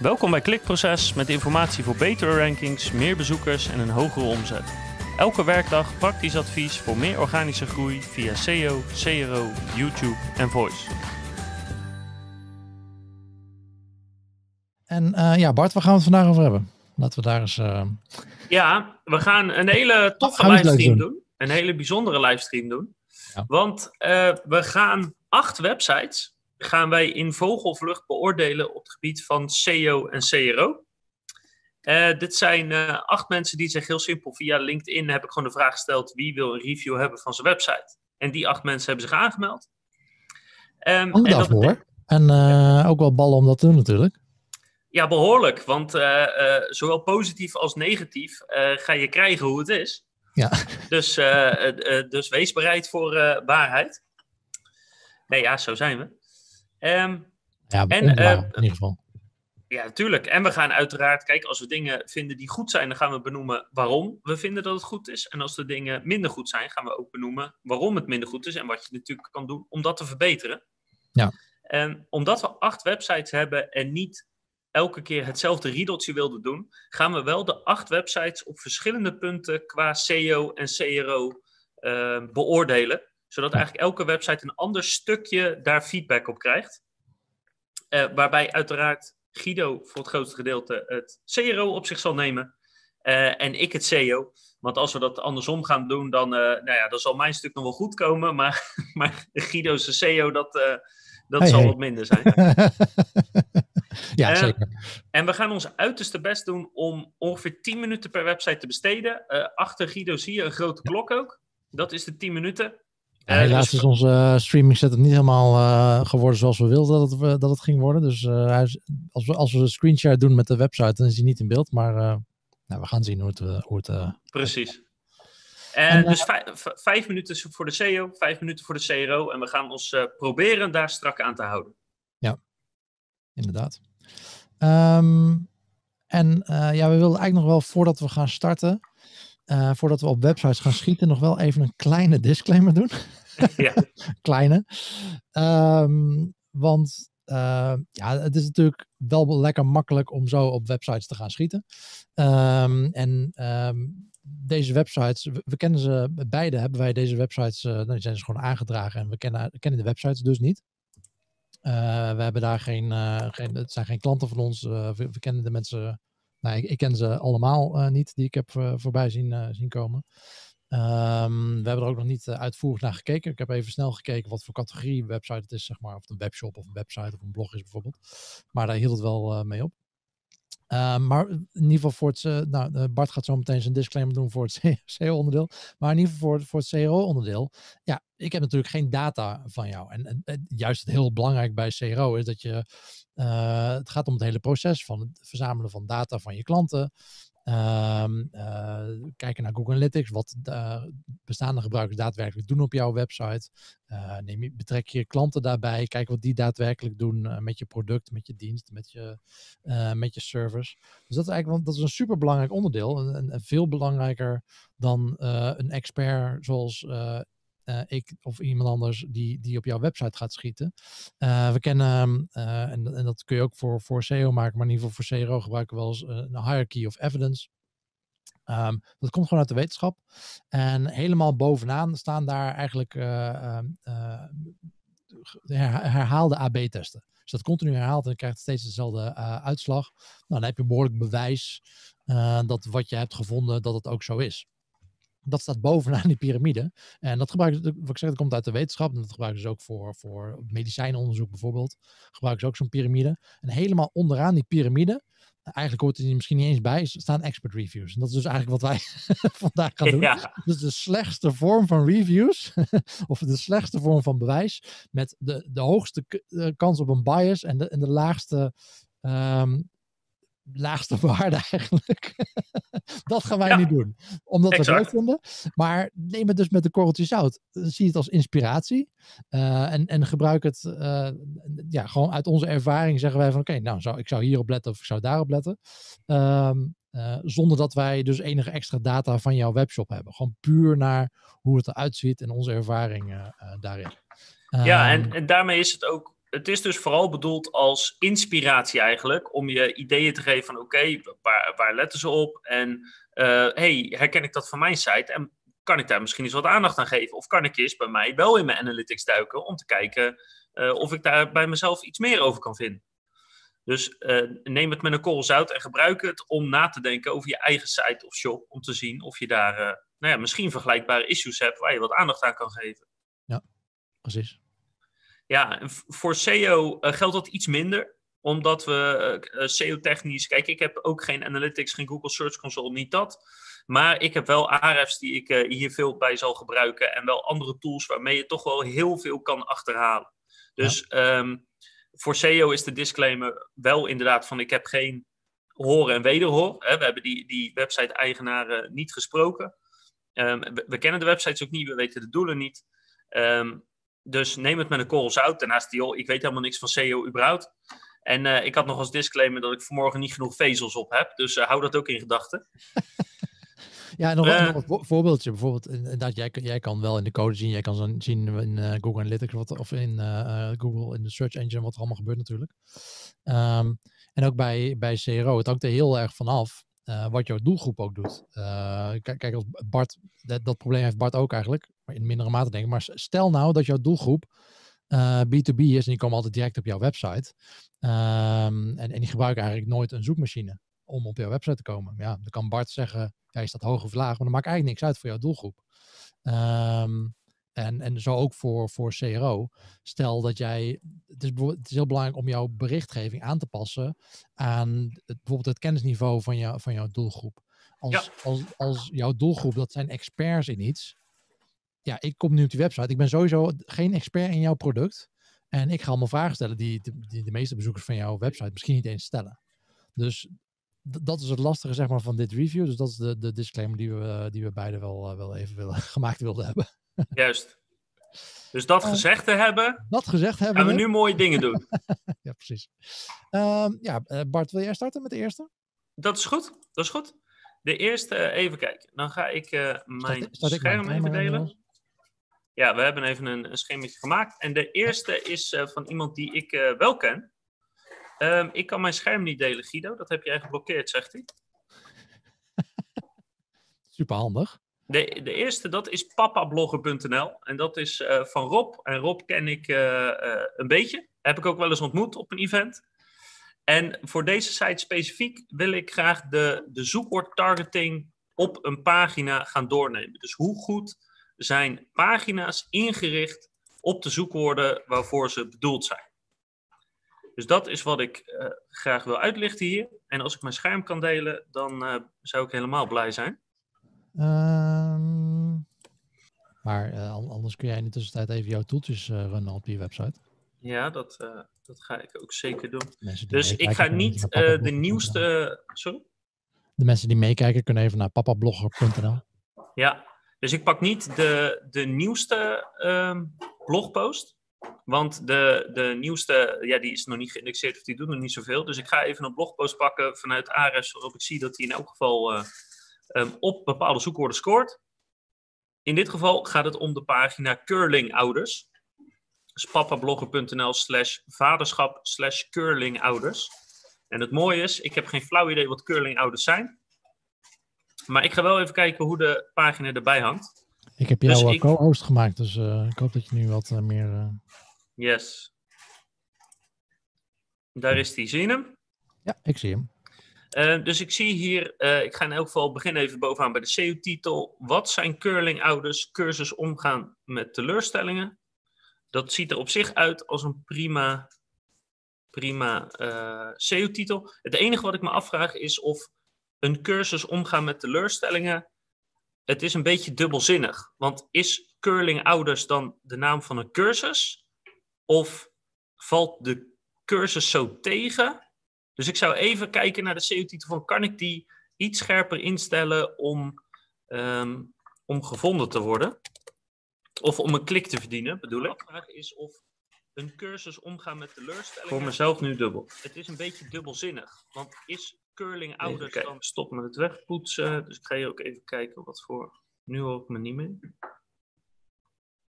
Welkom bij Klikproces met informatie voor betere rankings, meer bezoekers en een hogere omzet. Elke werkdag praktisch advies voor meer organische groei via SEO, CRO, YouTube en Voice. En uh, ja, Bart, waar gaan we het vandaag over hebben? Laten we daar eens. Uh... Ja, we gaan een hele toffe livestream doen. doen. Een hele bijzondere livestream doen. Ja. Want uh, we gaan acht websites gaan wij in vogelvlucht beoordelen op het gebied van SEO en CRO. Uh, dit zijn uh, acht mensen die zich heel simpel via LinkedIn heb ik gewoon de vraag gesteld wie wil een review hebben van zijn website. En die acht mensen hebben zich aangemeld. Um, en dat hoor. En uh, ook wel ballen om dat te doen natuurlijk. Ja, behoorlijk. Want zowel positief als negatief ga je krijgen hoe het is. Ja. Dus, dus wees bereid voor waarheid. Nee, ja, zo zijn we. Um, ja, en, uh, in ieder geval. Ja, natuurlijk. En we gaan uiteraard, kijk, als we dingen vinden die goed zijn, dan gaan we benoemen waarom we vinden dat het goed is. En als de dingen minder goed zijn, gaan we ook benoemen waarom het minder goed is en wat je natuurlijk kan doen om dat te verbeteren. Ja. En omdat we acht websites hebben en niet elke keer hetzelfde riedeltje wilden doen, gaan we wel de acht websites op verschillende punten qua SEO en CRO uh, beoordelen zodat eigenlijk elke website een ander stukje daar feedback op krijgt. Uh, waarbij uiteraard Guido voor het grootste gedeelte het CRO op zich zal nemen. Uh, en ik het SEO. Want als we dat andersom gaan doen, dan, uh, nou ja, dan zal mijn stuk nog wel goed komen. Maar, maar Guido's SEO, dat, dat hey, zal hey. wat minder zijn. ja, zeker. En we gaan ons uiterste best doen om ongeveer 10 minuten per website te besteden. achter Guido zie je een grote klok ook. Dat is de 10 minuten. Ja, eh, helaas dus... is onze uh, streaming setup niet helemaal uh, geworden zoals we wilden dat het, dat het ging worden. Dus uh, als, we, als we een screenshare doen met de website, dan is hij niet in beeld. Maar nou, we gaan zien hoe het... hoe het Precies. En, en dus vijf minuten voor de SEO, vijf minuten voor de CRO. En we gaan ons proberen daar strak aan te houden. Ja, inderdaad. Um, en ja, we wilden eigenlijk nog wel voordat we gaan starten uh, voordat we op websites gaan schieten, nog wel even een kleine disclaimer doen. Ja. kleine. Um, want uh, ja, het is natuurlijk wel lekker makkelijk om zo op websites te gaan schieten. Um, en um, deze websites, we, we, kennen ze beide, hebben wij deze websites, uh, die zijn ze gewoon aangedragen en we kennen, kennen de websites dus niet. Uh, we hebben daar geen, geen, het zijn geen klanten van ons. We, we, kennen de mensen nou, ik, ken ze allemaal uh, niet die ik heb uh, voorbij zien, uh, zien komen. Um, we hebben er ook nog niet uitvoerig naar gekeken. Ik heb even snel gekeken wat voor categorie website het is, zeg maar. Of het een webshop of een website of een blog is bijvoorbeeld. Maar daar hield het wel mee op. Uh, maar in ieder geval voor het, nou, Bart gaat zo meteen zijn disclaimer doen voor het CEO-onderdeel. Maar in ieder geval voor, voor het CRO-onderdeel. Ja, ik heb natuurlijk geen data van jou. En, juist het heel belangrijk bij CRO is dat je uh, het gaat om het hele proces van het verzamelen van data van je klanten. Um, kijken naar Google Analytics, wat uh, bestaande gebruikers daadwerkelijk doen op jouw website. Neem je, betrek je klanten daarbij, kijk wat die daadwerkelijk doen met je product, met je dienst, met je, met je service. Dus dat is eigenlijk dat is een super belangrijk onderdeel en, en veel belangrijker dan een expert zoals uh, ik of iemand anders die, die op jouw website gaat schieten. Uh, we kennen, uh, en, en, dat kun je ook voor, voor SEO maken, maar in ieder geval voor CRO gebruiken we wel eens een hierarchy of evidence. Um, dat komt gewoon uit de wetenschap. En helemaal bovenaan staan daar eigenlijk ehm, herhaalde AB-testen. Dus dat continu herhaalt en je krijgt steeds dezelfde uitslag. Nou, dan heb je behoorlijk bewijs dat wat je hebt gevonden, dat het ook zo is dat staat bovenaan die piramide. En dat gebruiken ze, wat ik zeg, dat komt uit de wetenschap. En dat gebruiken ze ook voor, voor medicijnonderzoek bijvoorbeeld. Gebruiken ze ook zo'n piramide. En helemaal onderaan die piramide, eigenlijk hoort er misschien niet eens bij, staan expert reviews. En dat is dus eigenlijk wat wij vandaag gaan doen. Ja. Dus de slechtste vorm van reviews, of de slechtste vorm van bewijs, met de, de hoogste eh, kans op een bias en de, en de laagste um, laagste waarde eigenlijk. dat gaan wij niet doen. Omdat we het leuk vinden. Maar neem het dus met een korreltje zout. Zie het als inspiratie. Uh, en, en gebruik het uh, ja, gewoon uit onze ervaring zeggen wij van oké, okay, nou zou, ik zou hierop letten of ik zou daarop letten. Um, uh, zonder dat wij dus enige extra data van jouw webshop hebben. Gewoon puur naar hoe het eruit ziet en onze ervaring daarin. Ja, en, ehm, en daarmee is het ook het is dus vooral bedoeld als inspiratie eigenlijk, om je ideeën te geven van oké, waar, letten ze op? En uh, hey, herken ik dat van mijn site? En kan ik daar misschien eens wat aandacht aan geven? Of kan ik eens bij mij wel in mijn analytics duiken om te kijken uh, of ik daar bij mezelf iets meer over kan vinden? Dus uh, neem het met een korrel zout en gebruik het om na te denken over je eigen site of shop. Om te zien of je daar nou ja, misschien vergelijkbare issues hebt waar je wat aandacht aan kan geven. Ja, precies. Ja, voor SEO uh, geldt dat iets minder omdat we uh, SEO-technisch, kijk, ik heb ook geen analytics, geen Google Search Console, niet dat. Maar ik heb wel Ahrefs die ik hier veel bij zal gebruiken. En wel andere tools waarmee je toch wel heel veel kan achterhalen. Dus ja. um, voor SEO is de disclaimer wel inderdaad van ik heb geen horen en wederhoor. Hè. We hebben die, die website-eigenaren niet gesproken. Um, we, we, kennen de websites ook niet, we weten de doelen niet. Um, dus neem het met een korrel zout. Daarnaast, joh, ik weet helemaal niks van SEO überhaupt. En uh, ik had nog als disclaimer dat ik vanmorgen niet genoeg vezels op heb. Dus uh, hou dat ook in gedachten. ja, nog, uh, nog een voorbeeldje. Bijvoorbeeld, inderdaad, jij, jij kan wel in de code zien. Jij kan zien in Google Analytics wat, of in Google, in de search engine, wat er allemaal gebeurt natuurlijk. Um, en ook bij, bij CRO, het hangt er heel erg vanaf wat jouw doelgroep ook doet. Kijk, kijk, als Bart, dat, dat, probleem heeft Bart ook eigenlijk, maar in mindere mate denk ik. Maar stel nou dat jouw doelgroep uh, B2B is en die komen altijd direct op jouw website. Um, en, en die gebruiken eigenlijk nooit een zoekmachine om op jouw website te komen. Ja, dan kan Bart zeggen, ja, je staat hoog of laag, maar dat maakt eigenlijk niks uit voor jouw doelgroep. Um, en, en zo ook voor, voor CRO. Stel dat jij. Het is, het is heel belangrijk om jouw berichtgeving aan te passen aan het, bijvoorbeeld het kennisniveau van, jou, van jouw doelgroep. Als, ja. als, als jouw doelgroep, dat zijn experts in iets. Ja, ik kom nu op die website. Ik ben sowieso geen expert in jouw product. En ik ga allemaal vragen stellen die, die de meeste bezoekers van jouw website misschien niet eens stellen. Dus dat is het lastige zeg maar, van dit review. Dus dat is de, de disclaimer die we, die we beide wel, wel even willen, gemaakt wilden hebben. Juist. Dus dat gezegd te hebben, dat gezegd hebben gaan we nu mooie dingen doen. ja, precies. Um, ja, Bart, wil jij starten met de eerste? Dat is goed, dat is goed. De eerste, even kijken. Dan ga ik uh, mijn start, start scherm even delen. Ja, we hebben even een, een schemaatje gemaakt. En de eerste is uh, van iemand die ik uh, wel ken. Um, ik kan mijn scherm niet delen, Guido. Dat heb jij geblokkeerd, zegt hij. Super handig. De, de eerste, dat is papablogger.nl. En dat is uh, van Rob. En Rob ken ik een beetje. Heb ik ook wel eens ontmoet op een event. En voor deze site specifiek wil ik graag de, de zoekwoordtargeting op een pagina gaan doornemen. Dus hoe goed zijn pagina's ingericht op de zoekwoorden waarvoor ze bedoeld zijn. Dus dat is wat ik graag wil uitlichten hier. En als ik mijn scherm kan delen, dan zou ik helemaal blij zijn. Um, maar uh, anders kun jij in de tussentijd even jouw toeltjes runnen op die website. Ja, dat, dat ga ik ook zeker doen. Dus ik ga niet de nieuwste. Sorry? De mensen die meekijken kunnen even naar papablogger.nl. Ja, dus ik pak niet de, de nieuwste um, blogpost. Want de, de nieuwste, ja, die is nog niet geïndexeerd of die doet nog niet zoveel. Dus ik ga even een blogpost pakken vanuit Ares, waarop ik zie dat die in elk geval um, op bepaalde zoekwoorden scoort. In dit geval gaat het om de pagina curlingouders. Dus papablogger.nl slash vaderschap slash curlingouders. En het mooie is, ik heb geen flauw idee wat curlingouders zijn. Maar ik ga wel even kijken hoe de pagina erbij hangt. Ik heb jou dus ik... co-host gemaakt, dus uh, ik hoop dat je nu wat uh, meer... Uh... Yes. Daar is die, zie je hem? Ja, ik zie hem. Dus ik zie hier, ik ga in elk geval beginnen even bovenaan bij de SEO-titel. Wat zijn curlingouders cursus omgaan met teleurstellingen? Dat ziet er op zich uit als een prima, prima uh, SEO-titel. Het enige wat ik me afvraag is of een cursus omgaan met teleurstellingen, het is een beetje dubbelzinnig. Want is curlingouders dan de naam van een cursus? Of valt de cursus zo tegen dus ik zou even kijken naar de SEO-titel van kan ik die iets scherper instellen om, um, om gevonden te worden? Of om een klik te verdienen, bedoel ik. De vraag is of een cursus omgaan met teleurstellingen... Voor mezelf nu dubbel. Het is een beetje dubbelzinnig. Want is curling ouders dan stop met het wegpoetsen? Dus ik ga hier ook even kijken wat voor... Nu hoor ik me niet meer.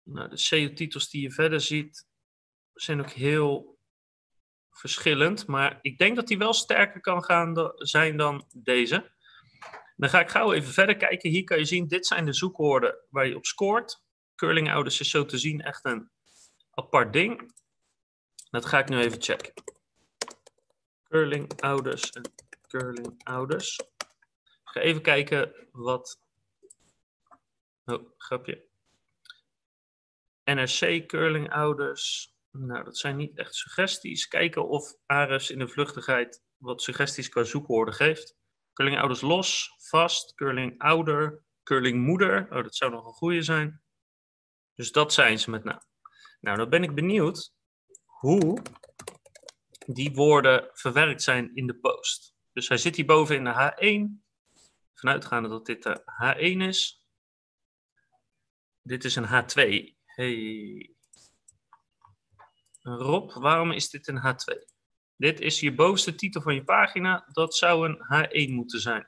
Nou, de SEO-titels die je verder ziet, zijn ook heel verschillend. Maar ik denk dat die wel sterker kan gaan zijn dan deze. Dan ga ik gauw even verder kijken. Hier kan je zien, dit zijn de zoekwoorden waar je op scoort. Curling ouders is zo te zien echt een apart ding. Dat ga ik nu even checken. Curling ouders en curling ouders. Ga even kijken wat. Oh, grapje. NRC curling ouders. Nou, dat zijn niet echt suggesties. Kijken of Ares in de vluchtigheid wat suggesties qua zoekwoorden geeft. Curling ouders los, vast, curling ouder, curling moeder. Oh, dat zou nog een goede zijn. Dus dat zijn ze met naam. Nou, dan ben ik benieuwd hoe die woorden verwerkt zijn in de post. Dus hij zit hierboven in de H1. Vanuitgaande dat dit de H1 is. Dit is een H2. Hey. Rob, waarom is dit een H2? Dit is je bovenste titel van je pagina. Dat zou een H1 moeten zijn.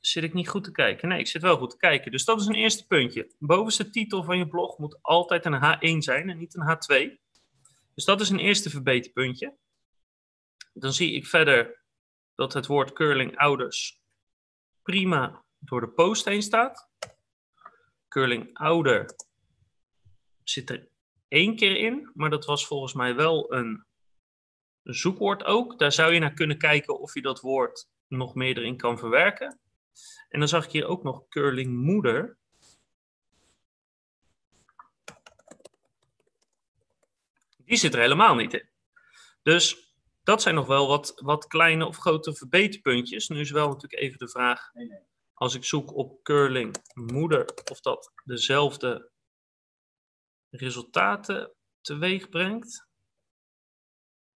Zit ik niet goed te kijken? Nee, ik zit wel goed te kijken. Dus dat is een eerste puntje. Bovenste titel van je blog moet altijd een H1 zijn en niet een H2. Dus dat is een eerste verbeterpuntje. Dan zie ik verder dat het woord curling ouders prima door de post heen staat. Curling ouder zit er één keer in, maar dat was volgens mij wel een zoekwoord ook. Daar zou je naar kunnen kijken of je dat woord nog meer erin kan verwerken. En dan zag ik hier ook nog curling moeder. Die zit er helemaal niet in. Dus dat zijn nog wel wat, wat kleine of grote verbeterpuntjes. Nu is wel natuurlijk even de vraag, als ik zoek op curling moeder, of dat dezelfde resultaten teweeg brengt.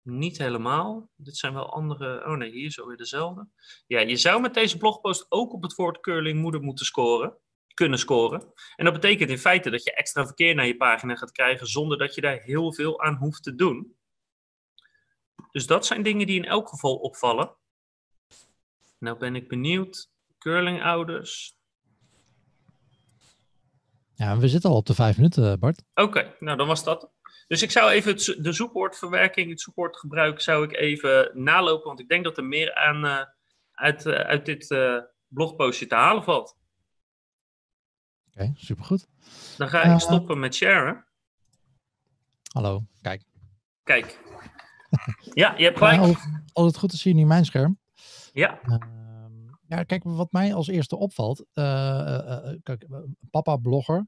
Niet helemaal. Dit zijn wel andere. Oh nee, hier zo weer dezelfde. Ja, je zou met deze blogpost ook op het woord curling moeder moeten scoren. Kunnen scoren. En dat betekent in feite dat je extra verkeer naar je pagina gaat krijgen zonder dat je daar heel veel aan hoeft te doen. Dus dat zijn dingen die in elk geval opvallen. Nou ben ik benieuwd. Curling ouders. Ja, we zitten al op de vijf minuten, Bart. Oké, nou dan was dat. Dus ik zou even het, de zoekwoordverwerking, het zoekwoordgebruik, zou ik even nalopen. Want ik denk dat er meer aan uh, uit, uh, uit dit uh, blogpostje te halen valt. Oké, okay, supergoed. Dan ga ik stoppen met sharen. Hallo, kijk. Kijk. Ja, je hebt gelijk. Als het goed is, zie je nu mijn scherm. Ja. Ja, kijk, wat mij als eerste opvalt, uh, kijk, papa-blogger,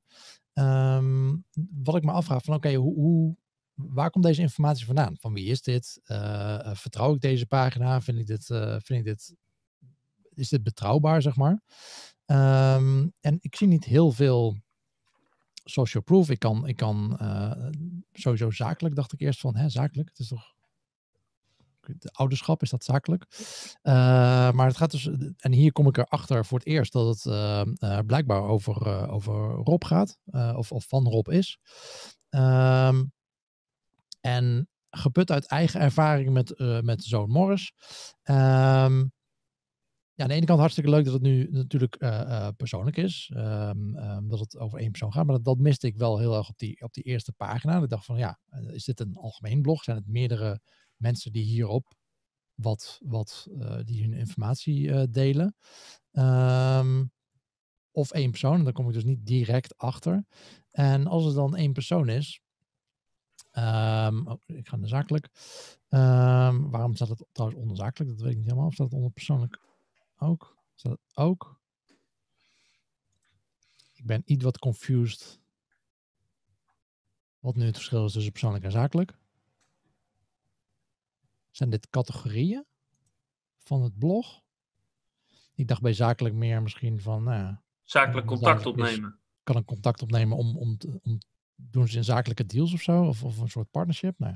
um, wat ik me afvraag van oké, okay, hoe, hoe, waar komt deze informatie vandaan? Van wie is dit? Uh, vertrouw ik deze pagina? Vind ik dit, vind ik dit, is dit betrouwbaar, zeg maar? Um, en ik zie niet heel veel social proof. Ik kan, ik kan sowieso zakelijk, dacht ik eerst van, hè, zakelijk, het is toch de ouderschap, is dat zakelijk? Uh, maar het gaat dus, en hier kom ik erachter voor het eerst dat het uh, uh, blijkbaar over, over Rob gaat, of, of van Rob is. Um, en geput uit eigen ervaring met, met zoon Morris. Um, ja, aan de ene kant hartstikke leuk dat het nu natuurlijk persoonlijk is. Um, dat het over één persoon gaat. Maar dat, dat miste ik wel heel erg op die, op die eerste pagina. Ik dacht van ja, is dit een algemeen blog? Zijn het meerdere mensen die hierop wat, wat uh, die hun informatie uh, delen. Um, of één persoon, daar kom ik dus niet direct achter. En als het dan één persoon is, um, oh, ik ga naar zakelijk. Um, waarom staat het trouwens onderzakelijk? Dat weet ik niet helemaal. Of staat het onder persoonlijk ook? Staat het ook? Ik ben iets wat confused. Wat nu het verschil is tussen persoonlijk en zakelijk. Zijn dit categorieën van het blog? Ik dacht bij zakelijk meer misschien van... Nou zakelijk contact opnemen. Is, kan een contact opnemen om, om, om doen ze in zakelijke deals of zo? Of, of een soort partnership? Nou,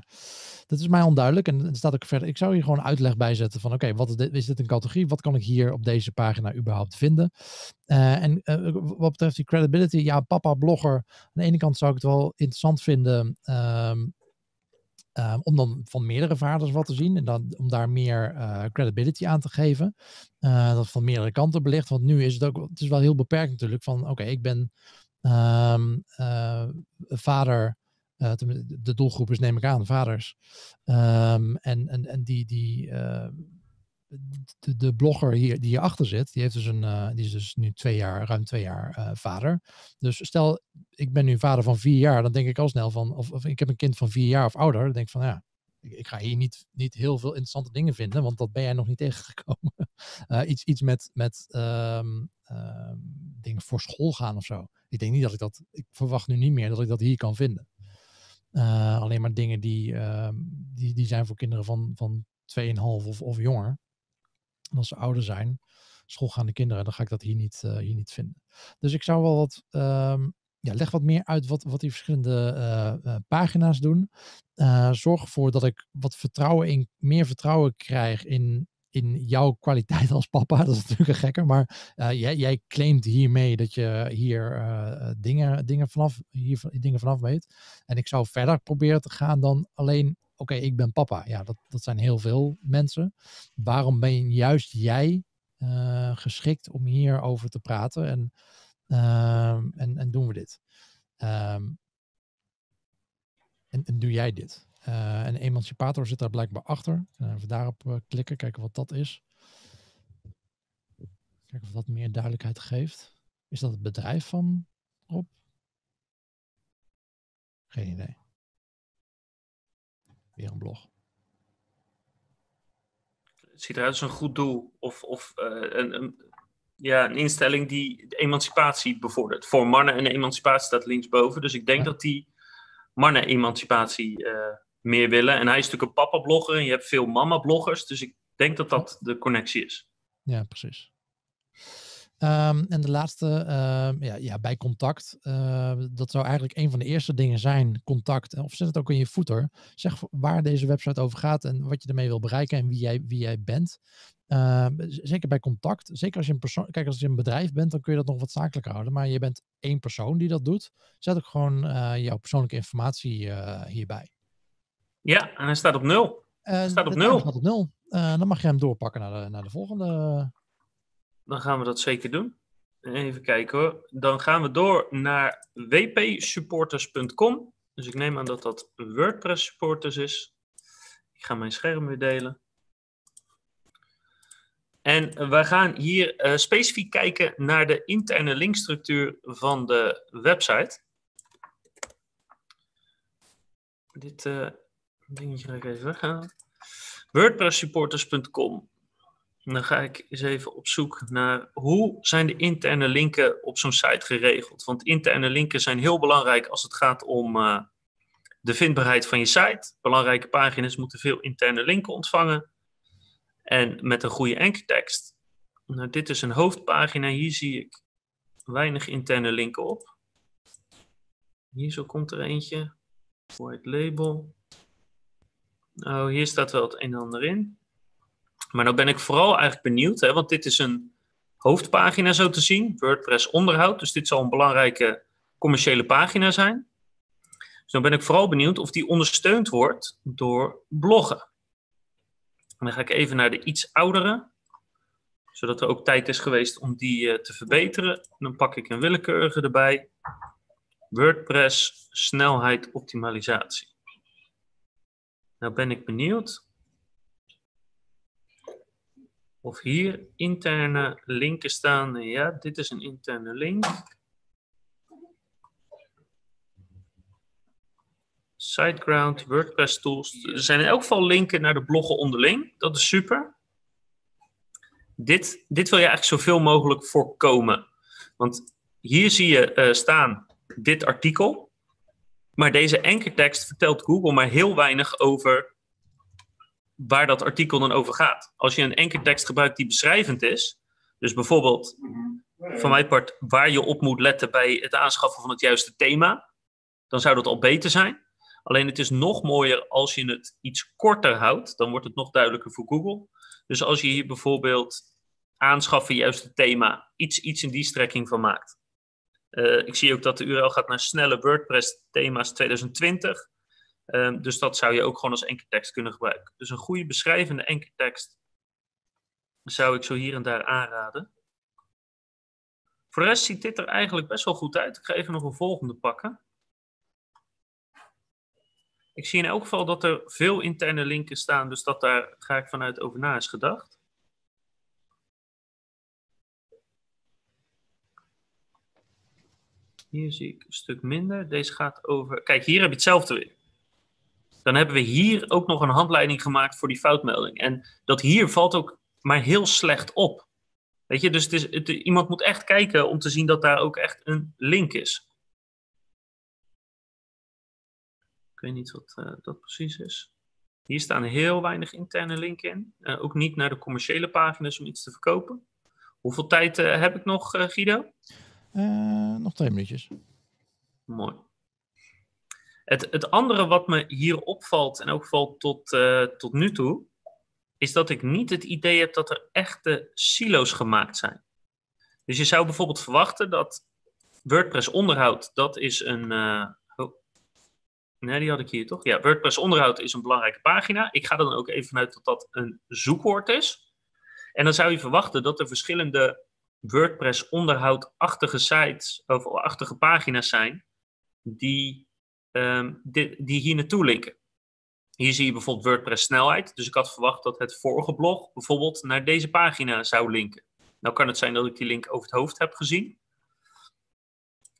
dat is mij onduidelijk. En er staat ook verder. Ik zou hier gewoon uitleg bij zetten van: oké, wat is dit, is dit een categorie? Wat kan ik hier op deze pagina überhaupt vinden? Uh, en uh, wat betreft die credibility, ja, papa blogger. Aan de ene kant zou ik het wel interessant vinden. Um, Um, om dan van meerdere vaders wat te zien en dan, om daar meer uh, credibility aan te geven. Uh, dat van meerdere kanten belicht. Want nu is het ook, het is wel heel beperkt natuurlijk van, oké, ik ben um, uh, vader de doelgroep is, neem ik aan, vaders. Um, en, en, en die, die, de, de, blogger hier, die hierachter zit, die, heeft dus een, uh, die is dus nu twee jaar, ruim twee jaar vader. Dus stel, ik ben nu vader van vier jaar, dan denk ik al snel van, of, of ik heb een kind van vier jaar of ouder, dan denk ik van ja, ik, ik, ga hier niet, niet heel veel interessante dingen vinden, want dat ben jij nog niet tegengekomen. uh, iets, iets met, met um, uh, dingen voor school gaan of zo. Ik denk niet dat ik dat, ik verwacht nu niet meer dat ik dat hier kan vinden. Alleen maar dingen die, ehm, die, die zijn voor kinderen van, van 2,5 of, of jonger. En als ze ouder zijn, schoolgaande kinderen, dan ga ik dat hier niet, uh, hier niet vinden. Dus ik zou wel wat um, ja, leg wat meer uit wat, wat die verschillende uh, uh, pagina's doen. Zorg ervoor dat ik wat vertrouwen in, meer vertrouwen krijg in, in jouw kwaliteit als papa. Dat is natuurlijk een gekker, maar jij, jij claimt hiermee dat je hier dingen, dingen, vanaf, hier dingen vanaf weet. En ik zou verder proberen te gaan dan alleen, oké, ik ben papa. Ja, dat, dat zijn heel veel mensen. Waarom ben juist jij geschikt om hierover te praten? En Um, en, en doen we dit. Um, en, en, doe jij dit. Uh, en Emancipator zit daar blijkbaar achter. Even daarop uh, klikken, kijken wat dat is. Kijken of dat meer duidelijkheid geeft. Is dat het bedrijf van Rob? Geen idee. Een blog. Het ziet eruit als een goed doel. Of, of een, een ja, een instelling die de emancipatie bevordert. Voor mannen en emancipatie staat linksboven. Dus ik denk dat die mannen emancipatie uh, meer willen. En hij is natuurlijk een papa-blogger en je hebt veel mama-bloggers. Dus ik denk dat dat de connectie is. Ja, precies. Um, en de laatste, uh, ja, ja, bij contact. Uh, dat zou eigenlijk een van de eerste dingen zijn, contact. Of zet het ook in je footer. Zeg waar deze website over gaat en wat je ermee wil bereiken en wie jij, wie jij bent. Uh, zeker bij contact. Zeker als je een persoon. Kijk, als je een bedrijf bent, dan kun je dat nog wat zakelijker houden. Maar je bent één persoon die dat doet. Zet ook gewoon uh, jouw persoonlijke informatie uh, hierbij. Ja, en hij staat op nul. Hij staat op nul. staat op nul. dan mag je hem doorpakken naar de, naar de volgende. Dan gaan we dat zeker doen. Even kijken hoor. Dan gaan we door naar wpsupporters.com. Dus ik neem aan dat dat WordPress supporters is. Ik ga mijn scherm weer delen. En we gaan hier uh, specifiek kijken naar de interne linkstructuur van de website. Dit uh, dingetje ga ik even weghalen. Dan ga ik eens even op zoek naar hoe zijn de interne linken op zo'n site geregeld. Want interne linken zijn heel belangrijk als het gaat om uh, de vindbaarheid van je site. Belangrijke pagina's moeten veel interne linken ontvangen. En met een goede ankertekst. Nou, dit is een hoofdpagina. Hier zie ik weinig interne linken op. Hier zo komt er eentje. White label. Oh, hier staat wel het een en ander in. Maar nou ben ik vooral eigenlijk benieuwd, hè, want dit is een hoofdpagina zo te zien. WordPress onderhoud. Dus dit zal een belangrijke commerciële pagina zijn. Dus dan ben ik vooral benieuwd of die ondersteund wordt door bloggen dan ga ik even naar de iets oudere, zodat er ook tijd is geweest om die uh, te verbeteren. Dan pak ik een willekeurige erbij. WordPress snelheid optimalisatie. Nou ben ik benieuwd of hier interne linken staan. Ja, dit is een interne link. SiteGround, WordPress tools. Er zijn in elk geval linken naar de bloggen onderling. Dat is super. Dit, dit wil je eigenlijk zoveel mogelijk voorkomen. Want hier zie je uh, staan dit artikel. Maar deze ankertekst vertelt Google maar heel weinig over waar dat artikel dan over gaat. Als je een ankertekst gebruikt die beschrijvend is, dus bijvoorbeeld van mijn part waar je op moet letten bij het aanschaffen van het juiste thema, dan zou dat al beter zijn. Alleen het is nog mooier als je het iets korter houdt. Dan wordt het nog duidelijker voor Google. Dus als je hier bijvoorbeeld aanschaffen juist het thema, iets, iets in die strekking van maakt. Uh, ik zie ook dat de URL gaat naar snelle WordPress thema's 2020. Um, dus dat zou je ook gewoon als enkeltekst kunnen gebruiken. Dus een goede beschrijvende enkeltekst zou ik zo hier en daar aanraden. Voor de rest ziet dit er eigenlijk best wel goed uit. Ik ga even nog een volgende pakken. Ik zie in elk geval dat er veel interne linken staan, dus dat daar ga ik vanuit over na is gedacht. Hier zie ik een stuk minder. Deze gaat over. Kijk, hier heb je hetzelfde weer. Dan hebben we hier ook nog een handleiding gemaakt voor die foutmelding. En dat hier valt ook maar heel slecht op. Weet je, dus het is, het, iemand moet echt kijken om te zien dat daar ook echt een link is. Ik weet niet wat uh, dat precies is. Hier staan heel weinig interne linken in. Uh, ook niet naar de commerciële pagina's om iets te verkopen. Hoeveel tijd uh, heb ik nog, Guido? nog twee minuutjes. Mooi. Het, het andere wat me hier opvalt, en ook valt tot, tot nu toe, is dat ik niet het idee heb dat er echte silo's gemaakt zijn. Dus je zou bijvoorbeeld verwachten dat WordPress onderhoud, dat is een. Uh, oh. Nee, die had ik hier toch? Ja, WordPress onderhoud is een belangrijke pagina. Ik ga er dan ook even vanuit dat dat een zoekwoord is. En dan zou je verwachten dat er verschillende WordPress onderhoudachtige sites of achtige pagina's zijn die, um, die, die hier naartoe linken. Hier zie je bijvoorbeeld WordPress snelheid. Dus ik had verwacht dat het vorige blog bijvoorbeeld naar deze pagina zou linken. Nou kan het zijn dat ik die link over het hoofd heb gezien.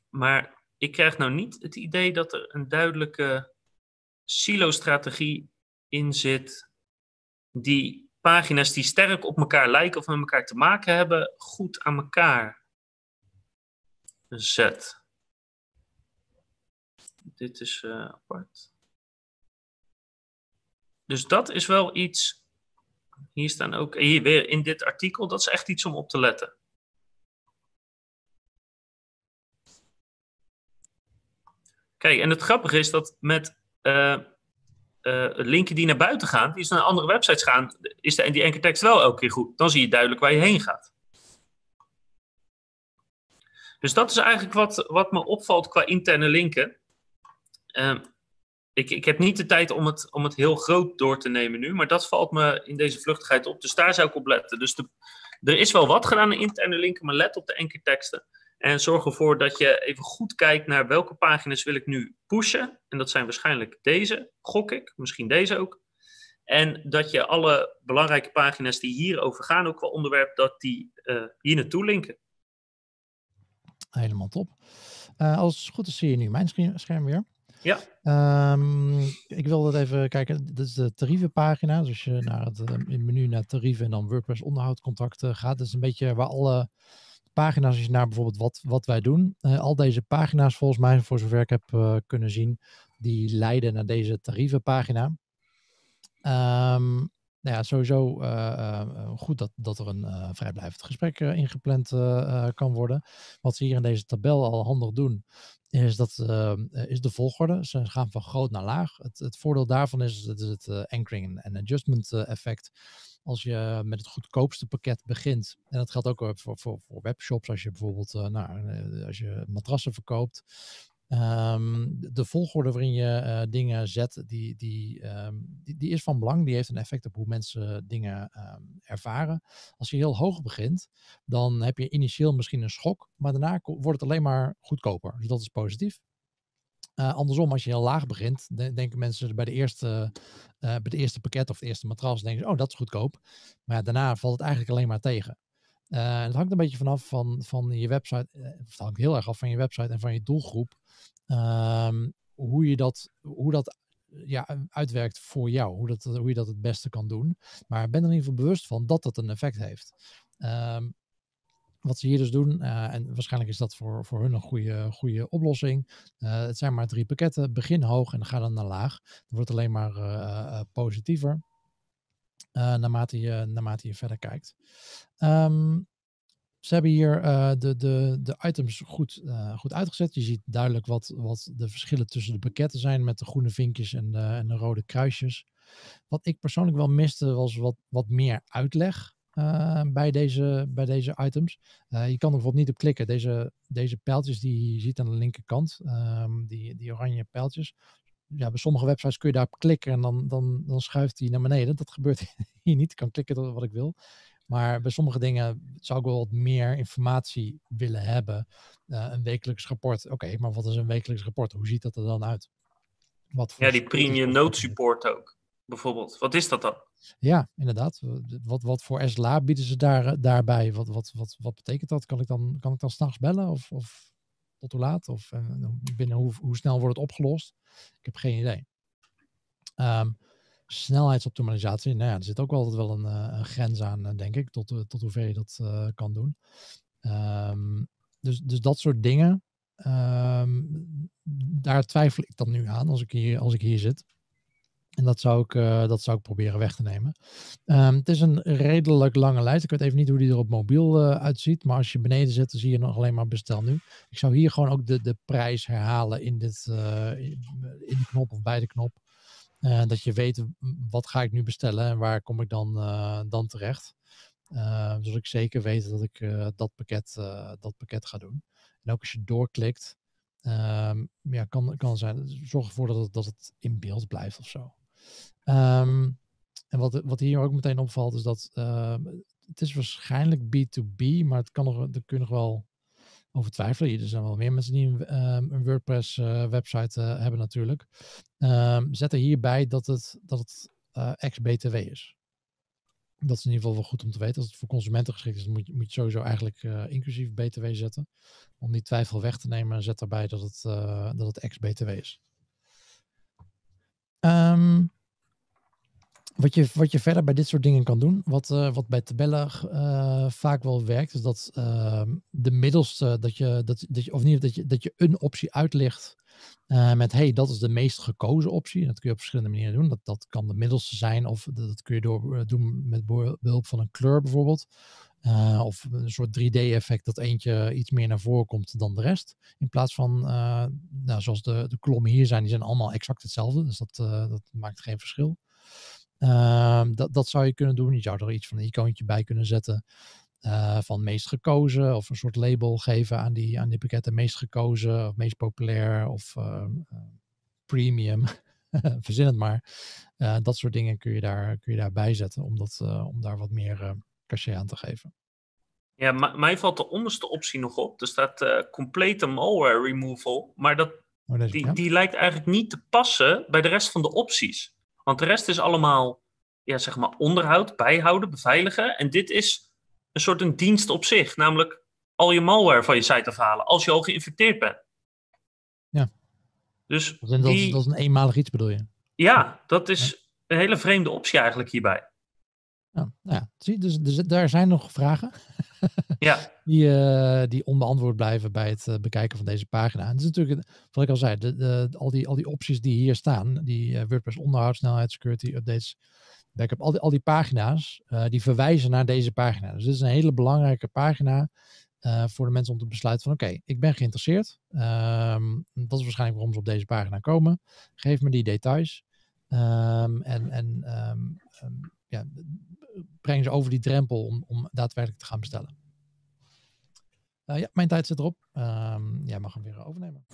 Maar ik krijg nou niet het idee dat er een duidelijke silo-strategie in zit die pagina's die sterk op elkaar lijken of met elkaar te maken hebben, goed aan elkaar zet. Dit is uh, apart. Dus dat is wel iets. Hier staan ook, hier weer in dit artikel, dat is echt iets om op te letten. Kijk, en het grappige is dat met uh, uh, linken die naar buiten gaan, die naar andere websites gaan, is de, die tekst wel elke keer goed. Dan zie je duidelijk waar je heen gaat. Dus dat is eigenlijk wat, wat me opvalt qua interne linken. Uh, ik, ik heb niet de tijd om het, om het heel groot door te nemen nu, maar dat valt me in deze vluchtigheid op. Dus daar zou ik op letten. Dus de, er is wel wat gedaan in interne linken, maar let op de enkerteksten. En zorg ervoor dat je even goed kijkt naar welke pagina's wil ik nu pushen. En dat zijn waarschijnlijk deze, gok ik. Misschien deze ook. En dat je alle belangrijke pagina's die hierover gaan, ook wel onderwerp, dat die uh, hier naartoe linken. Helemaal top. Uh, als het goed is zie je nu mijn scherm weer. Ja. Um, ik wilde even kijken. Dit is de tarievenpagina. Dus als je naar het uh, menu naar tarieven en dan WordPress onderhoudcontacten gaat. Dat is een beetje waar alle pagina's, als je naar bijvoorbeeld wat, wat wij doen. Uh, al deze pagina's volgens mij, voor zover ik heb uh, kunnen zien, die leiden naar deze tarievenpagina. Um, nou ja, sowieso uh, goed dat, dat er een vrijblijvend gesprek ingepland kan worden. Wat ze hier in deze tabel al handig doen, is, dat, is de volgorde. Ze gaan van groot naar laag. Het, het voordeel daarvan is het, het anchoring en adjustment effect. Als je met het goedkoopste pakket begint, en dat geldt ook voor, voor, voor webshops, als je bijvoorbeeld nou, als je matrassen verkoopt, Um, de volgorde waarin je uh, dingen zet, die, die, um, die, die, is van belang. Die heeft een effect op hoe mensen dingen um, ervaren. Als je heel hoog begint, dan heb je initieel misschien een schok, maar daarna wordt het alleen maar goedkoper. Dus dat is positief. Uh, andersom, als je heel laag begint, de, denken mensen bij de, eerste, uh, bij de eerste pakket of de eerste matras, denken ze, oh, dat is goedkoop. Maar ja, daarna valt het eigenlijk alleen maar tegen. Uh, het hangt een beetje vanaf van, van je website. het hangt heel erg af van je website en van je doelgroep. Um, hoe je dat, hoe dat ja, uitwerkt voor jou. Hoe, dat, hoe je dat het beste kan doen. Maar ben er in ieder geval bewust van dat dat een effect heeft. Um, wat ze hier dus doen, uh, en waarschijnlijk is dat voor, voor hun een goede, goede oplossing. Het zijn maar drie pakketten. Begin hoog en ga dan naar laag. Dan wordt alleen maar positiever. Naarmate, je, naarmate je verder kijkt. Um, ze hebben hier uh, de, de, de items goed, uh, goed uitgezet. Je ziet duidelijk wat, wat de verschillen tussen de pakketten zijn met de groene vinkjes en de, en de rode kruisjes. Wat ik persoonlijk wel miste was wat, wat meer uitleg bij, deze, bij deze items. je kan er bijvoorbeeld niet op klikken. Deze, deze pijltjes die je ziet aan de linkerkant, um, die, die oranje pijltjes. Ja, bij sommige websites kun je daarop klikken en dan, dan, dan schuift hij naar beneden. Dat gebeurt hier niet. Ik kan klikken wat ik wil. Maar bij sommige dingen zou ik wel wat meer informatie willen hebben. Uh, een wekelijks rapport. Oké, okay, maar wat is een wekelijks rapport? Hoe ziet dat er dan uit? Wat ja, die premium node support ook, bijvoorbeeld. Wat is dat dan? Ja, inderdaad. Wat, wat voor SLA bieden ze daar, daarbij? Wat, wat, wat, wat betekent dat? Kan ik dan, kan ik dan s'nachts bellen? Of, of tot hoe laat? Of binnen hoe, snel wordt het opgelost? Ik heb geen idee. Um, snelheidsoptimalisatie, nou ja, er zit ook altijd wel een, een grens aan, denk ik, tot, tot hoever je dat kan doen. Um, dus, dus dat soort dingen, um, daar twijfel ik dan nu aan als ik hier, als ik hier zit. En dat zou ik, uh, dat zou ik proberen weg te nemen. Um, het is een redelijk lange lijst. Ik weet even niet hoe die er op mobiel uh, uitziet. Maar als je beneden zit, dan zie je nog alleen maar bestel nu. Ik zou hier gewoon ook de, de prijs herhalen in, dit, uh, in de knop of bij de knop. dat je weet wat ga ik nu bestellen en waar kom ik dan, dan terecht. zodat ik zeker weet dat ik dat, pakket, dat pakket ga doen. En ook als je doorklikt, um, ja, kan, kan zijn. Zorg ervoor dat het, dat het in beeld blijft of zo. Um, en wat, wat hier ook meteen opvalt, is dat uh, het is waarschijnlijk B2B, maar het kan nog, daar kun je nog wel over twijfelen. Er zijn wel meer mensen die een, um, een WordPress uh, website uh, hebben natuurlijk. Um, zet er hierbij dat het, dat het uh, ex-BTW is. Dat is in ieder geval wel goed om te weten. Als het voor consumenten geschikt is, moet je, moet je sowieso eigenlijk inclusief BTW zetten. Om die twijfel weg te nemen, zet daarbij dat het, dat het ex-BTW is. Um, wat, je, wat je verder bij dit soort dingen kan doen, wat, uh, wat bij tabellen uh, vaak wel werkt, is dat uh, de middelste, dat je, dat, dat je, of niet, dat je, dat je een optie uitlicht met hey, dat is de meest gekozen optie. Dat kun je op verschillende manieren doen. Dat, dat kan de middelste zijn, of dat, dat kun je door, doen met behulp van een kleur bijvoorbeeld. Of een soort 3D-effect dat eentje iets meer naar voren komt dan de rest. In plaats van, nou, zoals de, de kolommen hier zijn, die zijn allemaal exact hetzelfde. Dus dat, dat maakt geen verschil. Um, dat, dat zou je kunnen doen. Je zou er iets van een icoontje bij kunnen zetten. Van meest gekozen of een soort label geven aan die, aan die pakketten. Meest gekozen of meest populair of uh, premium. Verzin het maar. Dat soort dingen kun je, daar, kun je daarbij zetten om, dat, om daar wat meer cachet aan te geven. Ja, mij valt de onderste optie nog op. Er staat complete malware removal. Maar dat, oh, die, die lijkt eigenlijk niet te passen bij de rest van de opties. Want de rest is allemaal ja, zeg maar onderhoud, bijhouden, beveiligen. En dit is een soort een dienst op zich. Namelijk al je malware van je site afhalen als je al geïnfecteerd bent. Ja. Dus dat, is, die... dat is een eenmalig iets bedoel je? Ja, dat is een hele vreemde optie eigenlijk hierbij. Ja, nou ja, zie, dus, dus daar zijn nog vragen. ja. Die, uh, die onbeantwoord blijven bij het uh, bekijken van deze pagina. En het is natuurlijk, wat ik al zei, de, de, al, die, al die opties die hier staan, die uh, WordPress onderhoud, snelheid, security, updates, backup, al die, al die pagina's, die verwijzen naar deze pagina. Dus dit is een hele belangrijke pagina voor de mensen om te besluiten van oké, ik ben geïnteresseerd. Um, dat is waarschijnlijk waarom ze op deze pagina komen. Geef me die details. Um, en en um, ja, breng ze over die drempel om, om daadwerkelijk te gaan bestellen. Uh, ja, mijn tijd zit erop. Um, jij mag hem weer overnemen.